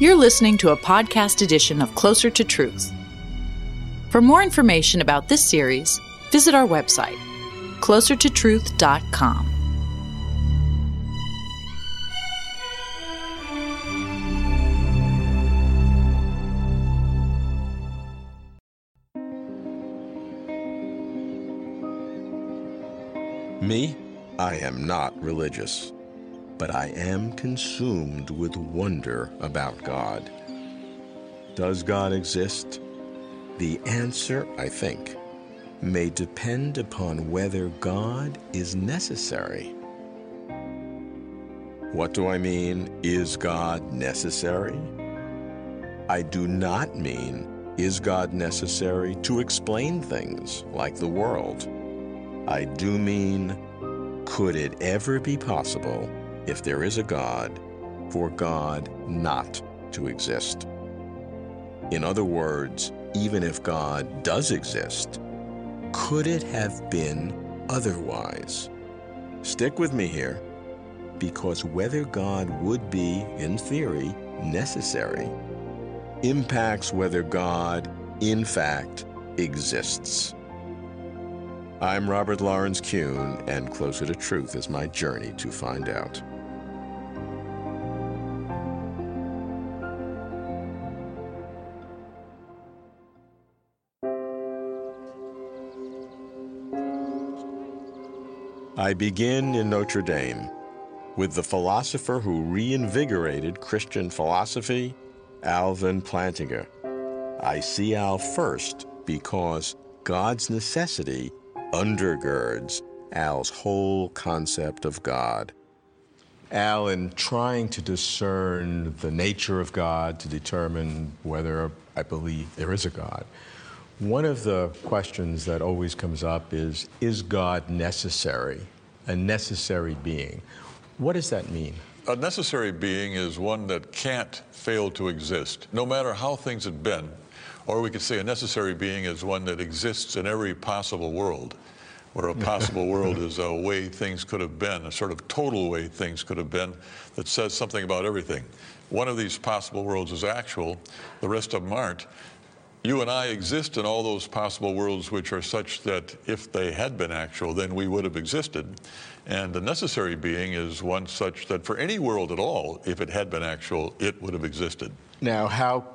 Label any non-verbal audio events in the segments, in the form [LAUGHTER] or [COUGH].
You're listening to a podcast edition of Closer to Truth. For more information about this series, visit our website, closertotruth.com. Me, I am not religious, but I am consumed with wonder about God. Does God exist? The answer, I think, may depend upon whether God is necessary. What do I mean? Is God necessary? I do not mean, is God necessary to explain things like the world? I do mean, could it ever be possible, if there is a God, for God not to exist? In other words, even if God does exist, could it have been otherwise? Stick with me here, because whether God would be, in theory, necessary impacts whether God, in fact, exists. I'm Robert Lawrence Kuhn, and Closer to Truth is my journey to find out. I begin in Notre Dame with the philosopher who reinvigorated Christian philosophy, Alvin Plantinga. I see Al first because God's necessity undergirds Al's whole concept of God. Al, in trying to discern the nature of God, to determine whether I believe there is a God, one of the questions that always comes up is Is God necessary? A necessary being. What does that mean? A necessary being is one that can't fail to exist, no matter how things had been. Or we could say a necessary being is one that exists in every possible world, where a possible [LAUGHS] world is a way things could have been, a sort of total way things could have been that says something about everything. One of these possible worlds is actual, the rest of them aren't. You and I exist in all those possible worlds which are such that if they had been actual, then we would have existed. And the necessary being is one such that for any world at all, if it had been actual, it would have existed. Now, how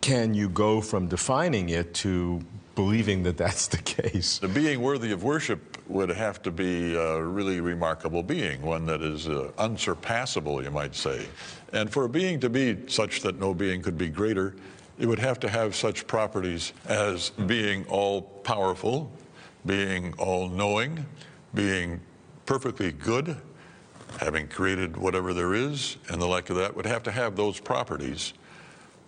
can you go from defining it to believing that that's the case? The being worthy of worship would have to be a really remarkable being, one that is uh, unsurpassable, you might say. And for a being to be such that no being could be greater, it would have to have such properties as being all powerful, being all knowing, being perfectly good, having created whatever there is, and the like of that, would have to have those properties.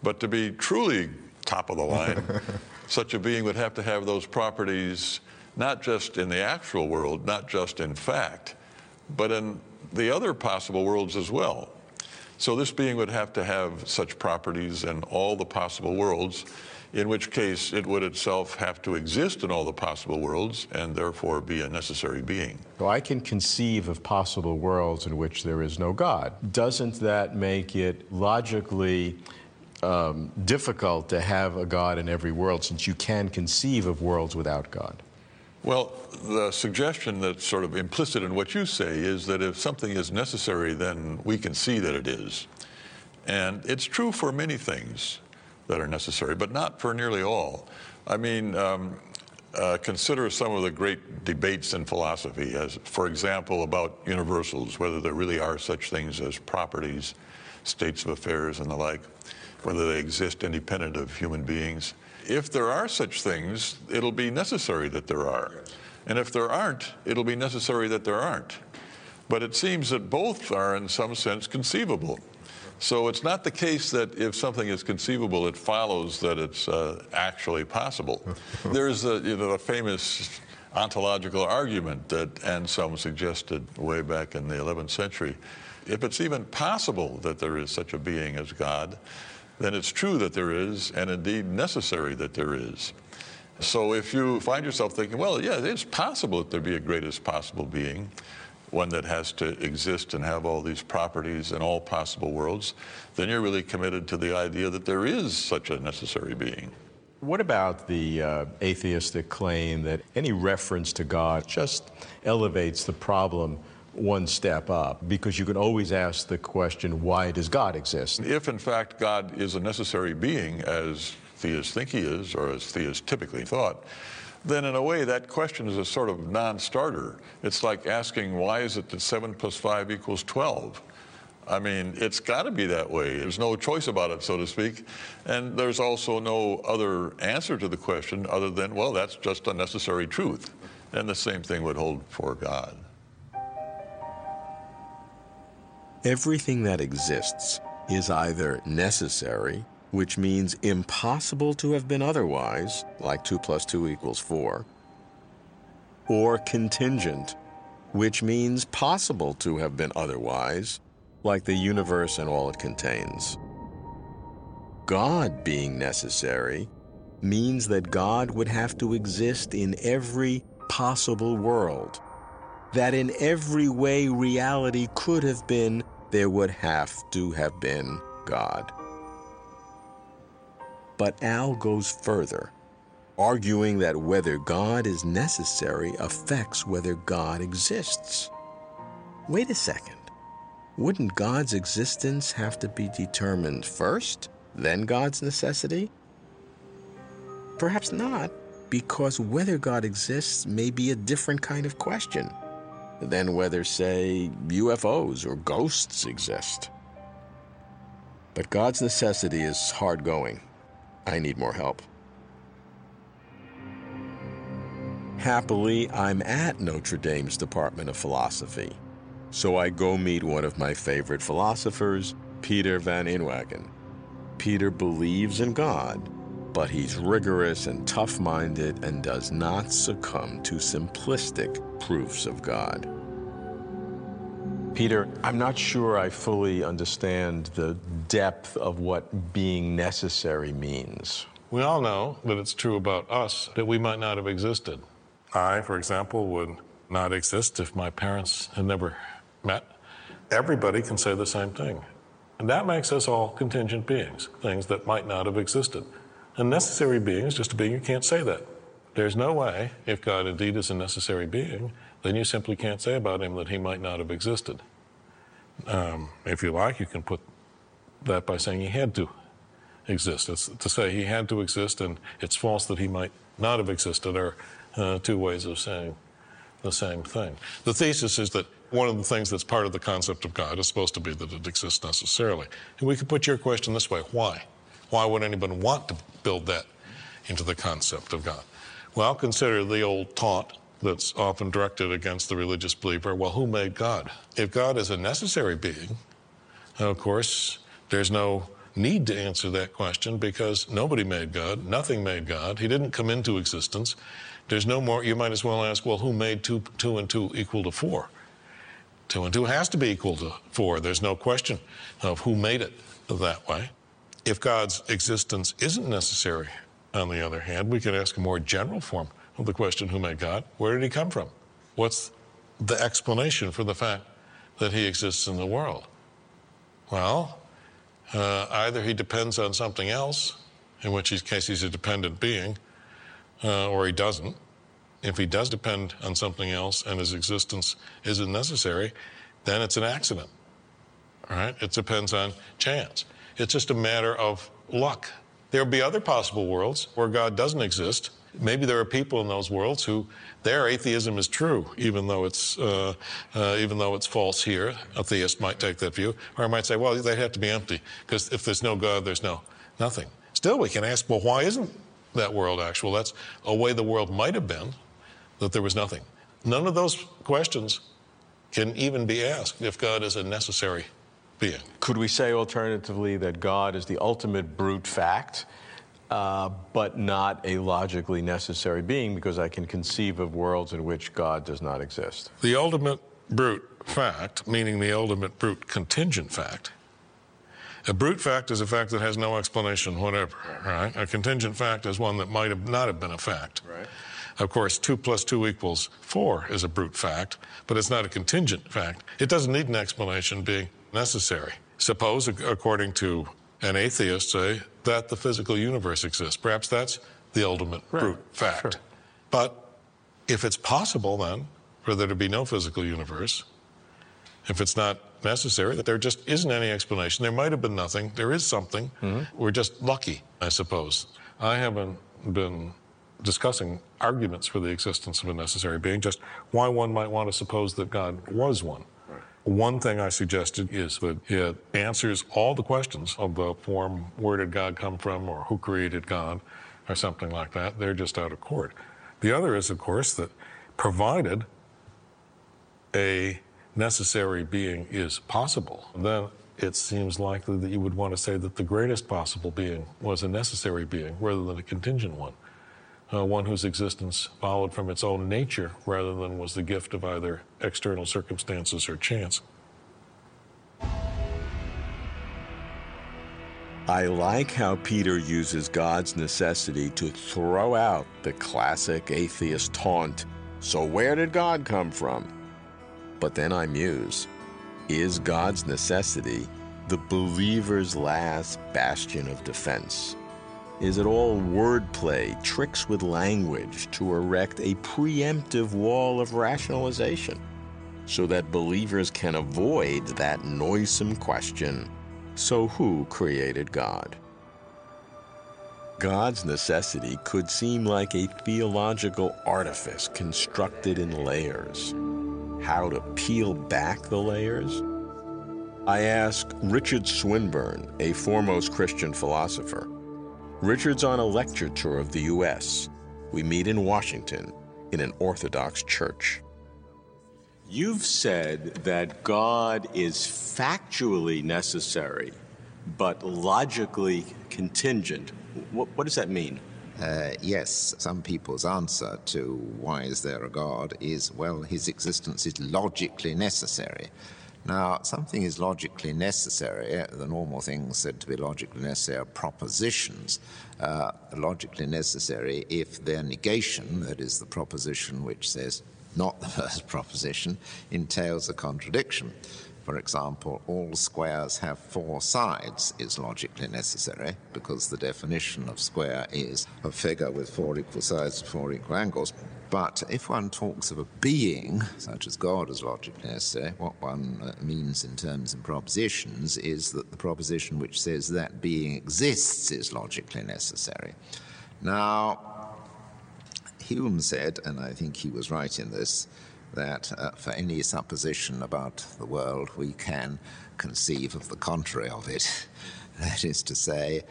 But to be truly top of the line, [LAUGHS] such a being would have to have those properties not just in the actual world, not just in fact, but in the other possible worlds as well. So this being would have to have such properties in all the possible worlds, in which case it would itself have to exist in all the possible worlds and therefore be a necessary being. I can conceive of possible worlds in which there is no God. Doesn't that make it logically um, difficult to have a God in every world since you can conceive of worlds without God? Well, the suggestion that's sort of implicit in what you say is that if something is necessary, then we can see that it is. And it's true for many things that are necessary, but not for nearly all. I mean, um, uh, consider some of the great debates in philosophy, as, for example, about universals, whether there really are such things as properties, states of affairs, and the like, whether they exist independent of human beings if there are such things, it'll be necessary that there are. And if there aren't, it'll be necessary that there aren't. But it seems that both are, in some sense, conceivable. So it's not the case that if something is conceivable, it follows that it's uh, actually possible. [LAUGHS] There's a, you know, a famous ontological argument that Anselm suggested way back in the 11th century. If it's even possible that there is such a being as God, then it's true that there is, and indeed necessary that there is. So if you find yourself thinking, well, yeah, it's possible that there be a greatest possible being, one that has to exist and have all these properties in all possible worlds, then you're really committed to the idea that there is such a necessary being. What about the uh, atheistic claim that any reference to God just elevates the problem one step up? Because you can always ask the question, why does God exist? If, in fact, God is a necessary being, as theists think he is, or as theists typically thought, then in a way that question is a sort of non-starter. It's like asking, why is it that 7 plus 5 equals 12? I mean, it's got to be that way. There's no choice about it, so to speak. And there's also no other answer to the question other than, well, that's just a necessary truth. And the same thing would hold for God. Everything that exists is either necessary, which means impossible to have been otherwise, like 2 plus 2 equals 4, or contingent, which means possible to have been otherwise, like the universe and all it contains. God being necessary means that God would have to exist in every possible world. That in every way reality could have been, there would have to have been God. But Al goes further, arguing that whether God is necessary affects whether God exists. Wait a second. Wouldn't God's existence have to be determined first, then God's necessity? Perhaps not, because whether God exists may be a different kind of question than whether, say, UFOs or ghosts exist. But God's necessity is hard going. I need more help. Happily, I'm at Notre Dame's Department of Philosophy. So I go meet one of my favorite philosophers, Peter Van Inwagen. Peter believes in God, but he's rigorous and tough minded and does not succumb to simplistic proofs of God. Peter, I'm not sure I fully understand the depth of what being necessary means. We all know that it's true about us that we might not have existed. I, for example, would not exist if my parents had never met, everybody can say the same thing. And that makes us all contingent beings, things that might not have existed. A necessary being is just a being you can't say that. There's no way, if God indeed is a necessary being, then you simply can't say about him that he might not have existed. Um, if you like, you can put that by saying he had to exist. It's to say he had to exist and it's false that he might not have existed are uh, two ways of saying the same thing. The thesis is that one of the things that's part of the concept of God is supposed to be that it exists necessarily. And we could put your question this way why? Why would anyone want to build that into the concept of God? Well, consider the old taunt that's often directed against the religious believer well, who made God? If God is a necessary being, of course, there's no need to answer that question because nobody made God, nothing made God. He didn't come into existence. There's no more, you might as well ask, well, who made two, two and two equal to four? Two and two has to be equal to four. There's no question of who made it that way. If God's existence isn't necessary, on the other hand, we can ask a more general form of the question who made God? Where did he come from? What's the explanation for the fact that he exists in the world? Well, uh, either he depends on something else, in which case he's a dependent being, uh, or he doesn't. If he does depend on something else and his existence isn't necessary, then it's an accident. All right? It depends on chance. It's just a matter of luck. There'll be other possible worlds where God doesn't exist. Maybe there are people in those worlds who their atheism is true, even though it's uh, uh, even though it's false here. A theist might take that view, or I might say, well, they have to be empty because if there's no God, there's no nothing. Still, we can ask, well, why isn't that world actual? That's a way the world might have been that there was nothing. None of those questions can even be asked if God is a necessary being. Could we say alternatively that God is the ultimate brute fact, uh, but not a logically necessary being because I can conceive of worlds in which God does not exist? The ultimate brute fact, meaning the ultimate brute contingent fact, a brute fact is a fact that has no explanation whatever, right? A contingent fact is one that might have not have been a fact. Right. Of course, 2 plus 2 equals 4 is a brute fact, but it's not a contingent fact. It doesn't need an explanation being necessary. Suppose, according to an atheist, say that the physical universe exists. Perhaps that's the ultimate right. brute fact. Sure. But if it's possible then for there to be no physical universe, if it's not necessary, that there just isn't any explanation. There might have been nothing. There is something. Mm-hmm. We're just lucky, I suppose. I haven't been discussing arguments for the existence of a necessary being, just why one might want to suppose that God was one. Right. One thing I suggested is that it answers all the questions of the form, where did God come from, or who created God, or something like that. They're just out of court. The other is, of course, that provided a necessary being is possible, then it seems likely that you would want to say that the greatest possible being was a necessary being rather than a contingent one, uh, one whose existence followed from its own nature rather than was the gift of either external circumstances or chance. I like how Peter uses God's necessity to throw out the classic atheist taunt so, where did God come from? But then I muse Is God's necessity the believer's last bastion of defense? Is it all wordplay, tricks with language to erect a preemptive wall of rationalization so that believers can avoid that noisome question so who created God? God's necessity could seem like a theological artifice constructed in layers how to peel back the layers? I ask Richard Swinburne, a foremost Christian philosopher. Richard's on a lecture tour of the U.S. We meet in Washington in an Orthodox church. You've said that God is factually necessary, but logically contingent. What, what does that mean? Uh, yes, some people's answer to why is there a God is, well, his existence is logically necessary. Now, something is logically necessary. The normal things said to be logically necessary are propositions. Uh, logically necessary if their negation, that is, the proposition which says not the first [LAUGHS] proposition, entails a contradiction. For example, all squares have four sides is logically necessary because the definition of square is a figure with four equal sides, four equal angles. But if one talks of a being, such as God as logically necessary, what one uh, means in terms of propositions is that the proposition which says that being exists is logically necessary. Now, Hume said, and I think he was right in this, that uh, for any supposition about the world, we can conceive of the contrary of it. [LAUGHS] that is to say,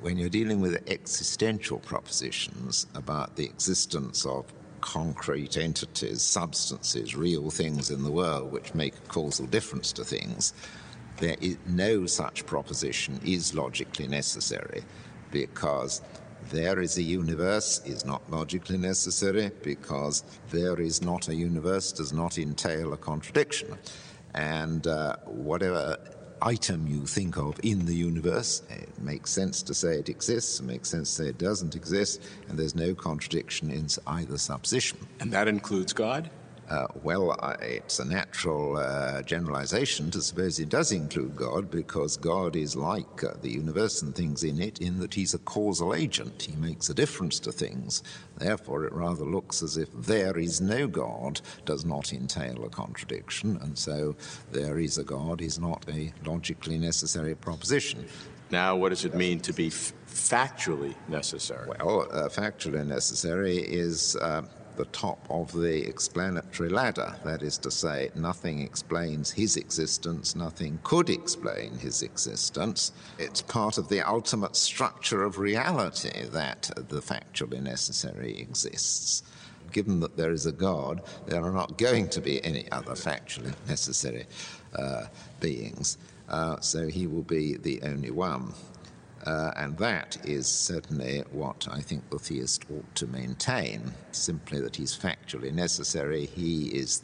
when you're dealing with existential propositions about the existence of concrete entities, substances, real things in the world which make a causal difference to things, there is no such proposition is logically necessary because there is a universe is not logically necessary because there is not a universe does not entail a contradiction. And uh, whatever item you think of in the universe, it makes sense to say it exists, it makes sense to say it doesn't exist, and there's no contradiction in either supposition. And that includes God? Uh, well, uh, it's a natural uh, generalization to suppose it does include God because God is like uh, the universe and things in it in that he's a causal agent. He makes a difference to things. Therefore, it rather looks as if there is no God does not entail a contradiction, and so there is a God is not a logically necessary proposition. Now, what does it mean to be f- factually necessary? Well, uh, factually necessary is uh, the top of the explanatory ladder. That is to say, nothing explains his existence, nothing could explain his existence. It's part of the ultimate structure of reality that the factually necessary exists. Given that there is a God, there are not going to be any other factually necessary uh, beings. Uh, so he will be the only one. Uh, and that is certainly what I think the theist ought to maintain simply that he's factually necessary. He is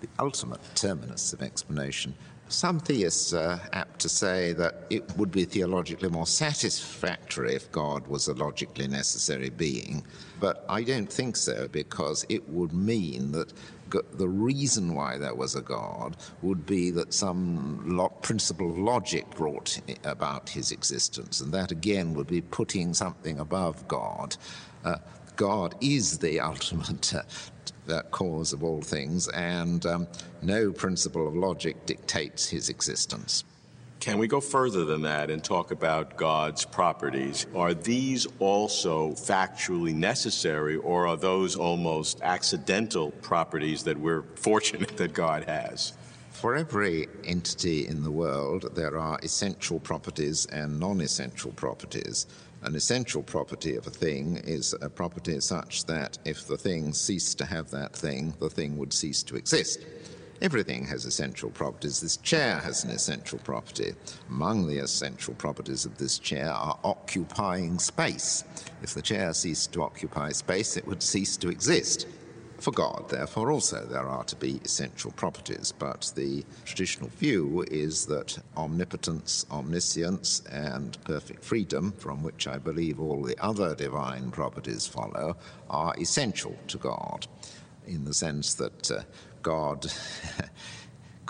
the ultimate terminus of explanation. Some theists are apt to say that it would be theologically more satisfactory if God was a logically necessary being, but I don't think so because it would mean that the reason why there was a God would be that some lo- principle of logic brought about his existence, and that again would be putting something above God. Uh, God is the ultimate uh, cause of all things, and um, no principle of logic dictates his existence. Can we go further than that and talk about God's properties? Are these also factually necessary, or are those almost accidental properties that we're [LAUGHS] fortunate that God has? For every entity in the world, there are essential properties and non essential properties. An essential property of a thing is a property such that if the thing ceased to have that thing, the thing would cease to exist. Everything has essential properties. This chair has an essential property. Among the essential properties of this chair are occupying space. If the chair ceased to occupy space, it would cease to exist. For God, therefore, also there are to be essential properties, but the traditional view is that omnipotence, omniscience, and perfect freedom, from which I believe all the other divine properties follow, are essential to God, in the sense that uh, God [LAUGHS]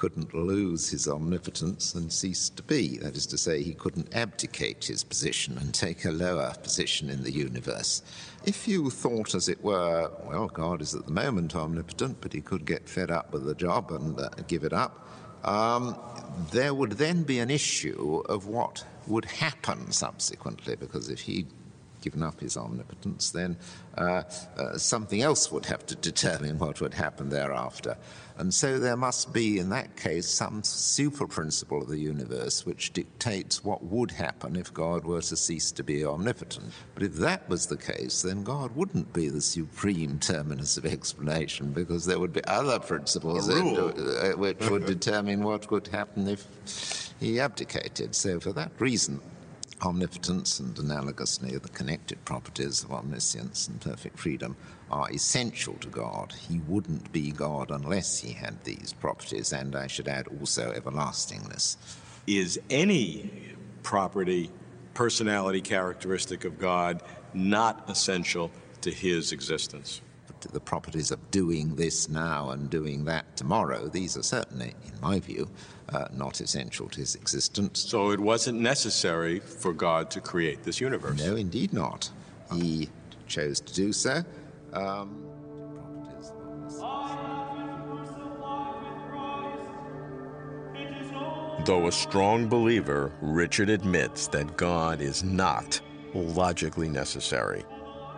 couldn't lose his omnipotence and cease to be. That is to say, he couldn't abdicate his position and take a lower position in the universe. If you thought, as it were, well, God is at the moment omnipotent, but he could get fed up with the job and uh, give it up, um, there would then be an issue of what would happen subsequently, because if he given up his omnipotence, then uh, uh, something else would have to determine what would happen thereafter. And so there must be, in that case, some super principle of the universe which dictates what would happen if God were to cease to be omnipotent. But if that was the case, then God wouldn't be the supreme terminus of explanation because there would be other principles uh, which would determine what would happen if he abdicated. So, for that reason, omnipotence and analogously the connected properties of omniscience and perfect freedom are essential to God. He wouldn't be God unless he had these properties, and I should add also everlastingness. Is any property, personality characteristic of God not essential to his existence? The properties of doing this now and doing that tomorrow, these are certainly, in my view, uh, not essential to his existence. So it wasn't necessary for God to create this universe? No, indeed not. He chose to do so. Um, Though a strong believer, Richard admits that God is not logically necessary,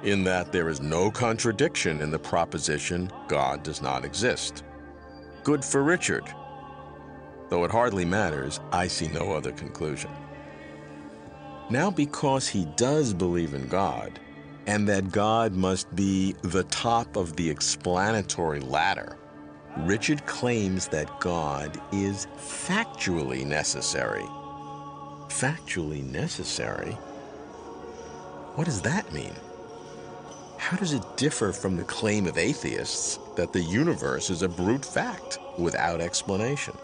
in that there is no contradiction in the proposition God does not exist. Good for Richard. Though it hardly matters, I see no other conclusion. Now, because he does believe in God, and that God must be the top of the explanatory ladder, Richard claims that God is factually necessary. Factually necessary? What does that mean? How does it differ from the claim of atheists that the universe is a brute fact without explanation?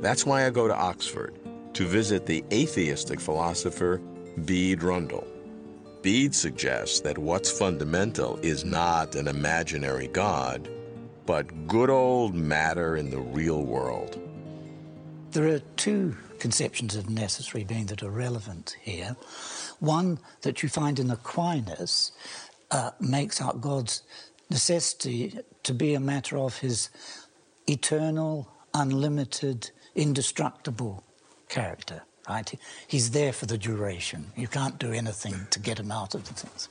That's why I go to Oxford to visit the atheistic philosopher Bede Rundle. Bede suggests that what's fundamental is not an imaginary God, but good old matter in the real world. There are two conceptions of necessary being that are relevant here. One that you find in Aquinas uh, makes out God's necessity to be a matter of his eternal, unlimited, indestructible character right? He's there for the duration. You can't do anything to get him out of the things.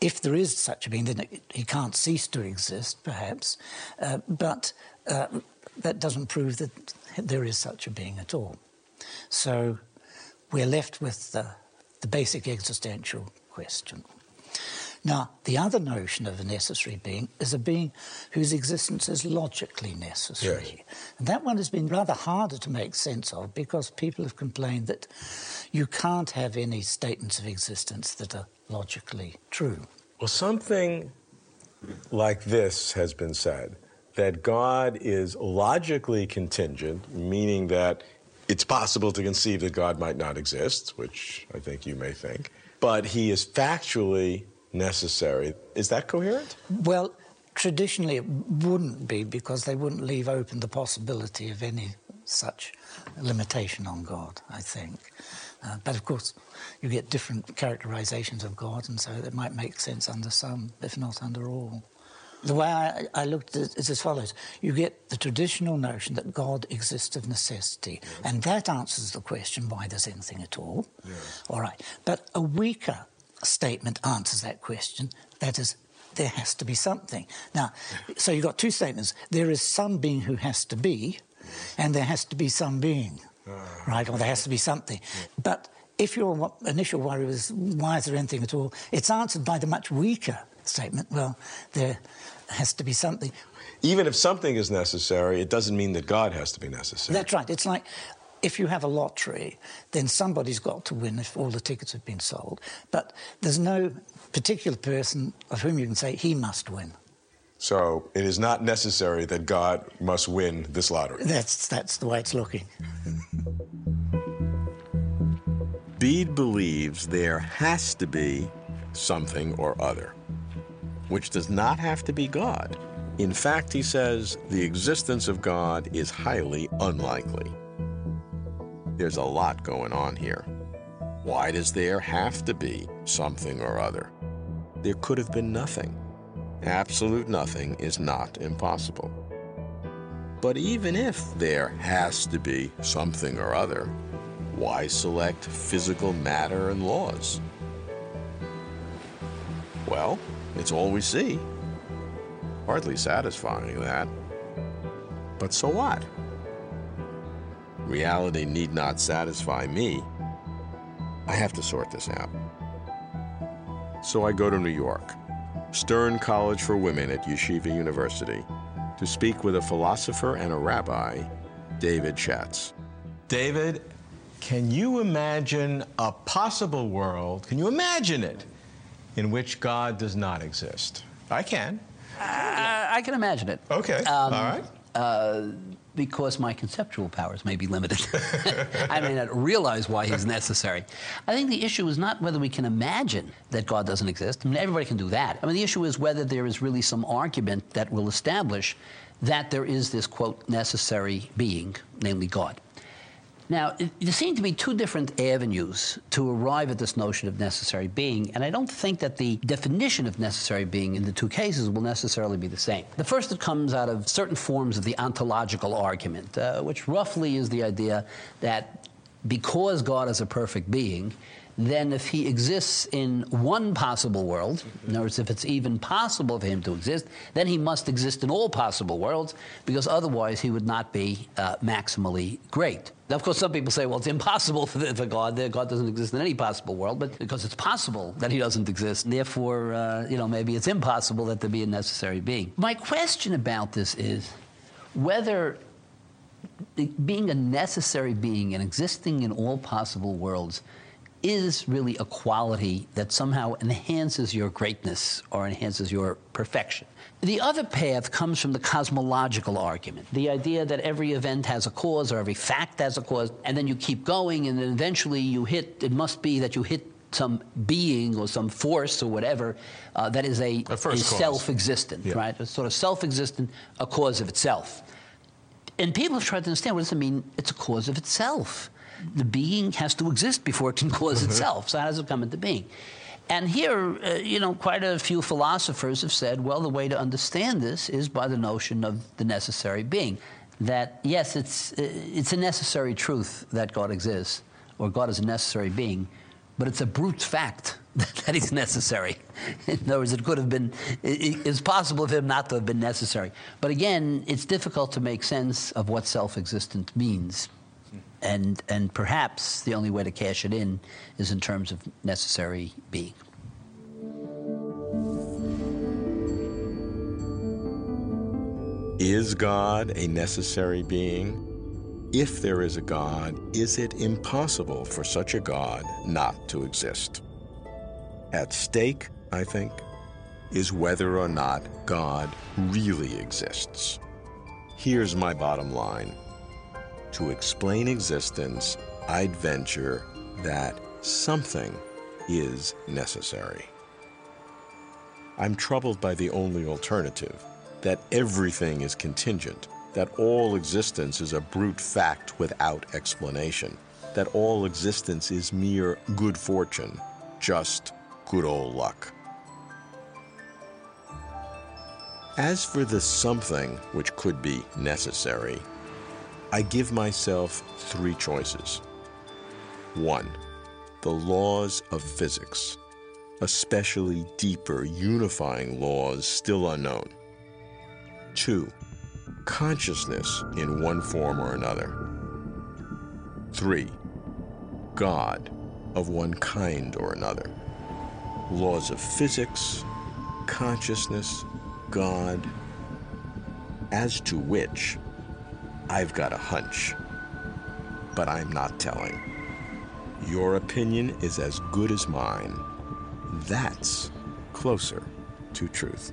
If there is such a being, then he can't cease to exist, perhaps, uh, but uh, that doesn't prove that there is such a being at all. So we're left with the, the basic existential question. Now, the other notion of a necessary being is a being whose existence is logically necessary. Yes. And that one has been rather harder to make sense of because people have complained that you can't have any statements of existence that are logically true. Well, something like this has been said that God is logically contingent, meaning that it's possible to conceive that God might not exist, which I think you may think, but he is factually necessary. Is that coherent? Well, traditionally it wouldn't be because they wouldn't leave open the possibility of any such limitation on God, I think. Uh, but of course, you get different characterizations of God, and so it might make sense under some, if not under all. The way I, I looked at it is as follows you get the traditional notion that God exists of necessity, and that answers the question why there's anything at all. All right. But a weaker statement answers that question that is, there has to be something. Now, so you've got two statements there is some being who has to be, and there has to be some being, ah, right? Or there has to be something. But if your initial worry was, why is there anything at all? It's answered by the much weaker statement, well, there has to be something. Even if something is necessary, it doesn't mean that God has to be necessary. That's right. It's like if you have a lottery, then somebody's got to win if all the tickets have been sold. But there's no particular person of whom you can say he must win. So it is not necessary that God must win this lottery. That's, that's the way it's looking. Bede believes there has to be something or other, which does not have to be God. In fact, he says the existence of God is highly unlikely. There's a lot going on here. Why does there have to be something or other? There could have been nothing. Absolute nothing is not impossible. But even if there has to be something or other, why select physical matter and laws? Well, it's all we see. Hardly satisfying, that. But so what? Reality need not satisfy me. I have to sort this out. So I go to New York, Stern College for Women at Yeshiva University, to speak with a philosopher and a rabbi, David Shatz. David, can you imagine a possible world? Can you imagine it in which God does not exist? I can. Uh, I can imagine it. Okay. Um, All right. Uh, because my conceptual powers may be limited. [LAUGHS] I may not realize why he's necessary. I think the issue is not whether we can imagine that God doesn't exist. I mean, everybody can do that. I mean, the issue is whether there is really some argument that will establish that there is this, quote, necessary being, namely God. Now, there seem to be two different avenues to arrive at this notion of necessary being, and I don't think that the definition of necessary being in the two cases will necessarily be the same. The first that comes out of certain forms of the ontological argument, uh, which roughly is the idea that because God is a perfect being, then if he exists in one possible world, in other words, if it's even possible for him to exist, then he must exist in all possible worlds, because otherwise he would not be uh, maximally great. Now, of course, some people say, well, it's impossible [LAUGHS] for, for God. God doesn't exist in any possible world, but because it's possible that he doesn't exist, therefore, uh, you know, maybe it's impossible that there be a necessary being. My question about this is whether being a necessary being and existing in all possible worlds is really a quality that somehow enhances your greatness or enhances your perfection. The other path comes from the cosmological argument the idea that every event has a cause or every fact has a cause, and then you keep going, and then eventually you hit, it must be that you hit some being or some force or whatever uh, that is a, a self existent, yeah. right? A sort of self existent, a cause of itself. And people have tried to understand what does it mean? It's a cause of itself the being has to exist before it can [LAUGHS] cause mm-hmm. itself. So how does it come into being? And here, uh, you know, quite a few philosophers have said, well, the way to understand this is by the notion of the necessary being. That, yes, it's, uh, it's a necessary truth that God exists, or God is a necessary being, but it's a brute fact [LAUGHS] that he's necessary. In other words, it could have been, it's possible for him not to have been necessary. But again, it's difficult to make sense of what self existent means and and perhaps the only way to cash it in is in terms of necessary being. Is God a necessary being? If there is a God, is it impossible for such a God not to exist? At stake, I think, is whether or not God really exists. Here's my bottom line. To explain existence, I'd venture that something is necessary. I'm troubled by the only alternative that everything is contingent, that all existence is a brute fact without explanation, that all existence is mere good fortune, just good old luck. As for the something which could be necessary, I give myself three choices. One, the laws of physics, especially deeper, unifying laws still unknown. Two, consciousness in one form or another. Three, God of one kind or another. Laws of physics, consciousness, God, as to which I've got a hunch, but I'm not telling. Your opinion is as good as mine. That's closer to truth.